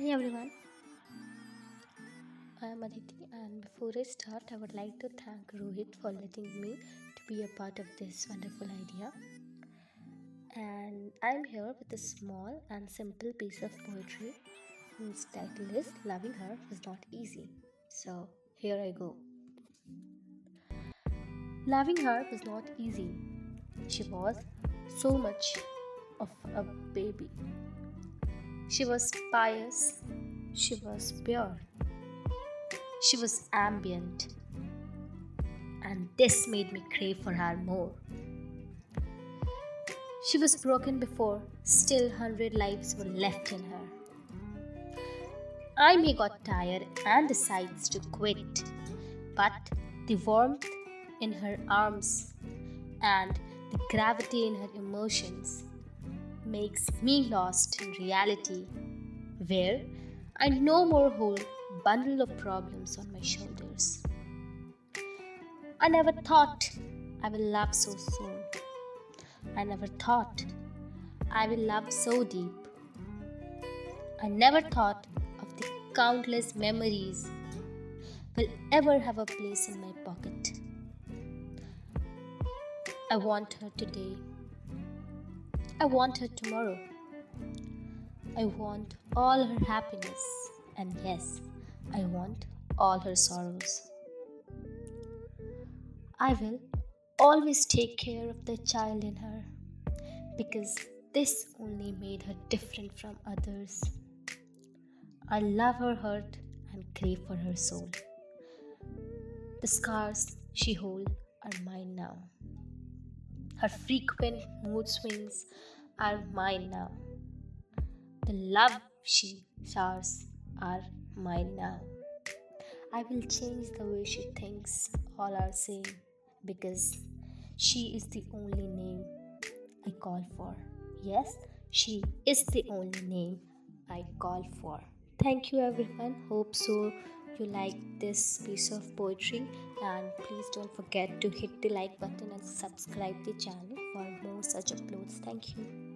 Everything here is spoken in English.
Hey everyone, I am Aditi, and before I start, I would like to thank Rohit for letting me to be a part of this wonderful idea. And I'm here with a small and simple piece of poetry whose title is Loving Her Was Not Easy. So here I go. Loving her was not easy. She was so much of a baby. She was pious. She was pure. She was ambient. And this made me crave for her more. She was broken before, still hundred lives were left in her. I may got tired and decides to quit, but the warmth in her arms and the gravity in her emotions makes me lost in reality, where I no more hold bundle of problems on my shoulders. I never thought I will love so soon. I never thought I will love so deep. I never thought of the countless memories will ever have a place in my pocket. I want her today. I want her tomorrow. I want all her happiness. And yes, I want all her sorrows. I will always take care of the child in her because this only made her different from others. I love her heart and crave for her soul. The scars she holds are mine now. Her frequent mood swings are mine now. The love she showers are mine now. I will change the way she thinks, all are same, because she is the only name I call for. Yes, she is the only name I call for. Thank you, everyone. Hope so you like this piece of poetry and please don't forget to hit the like button and subscribe the channel for more such uploads. Thank you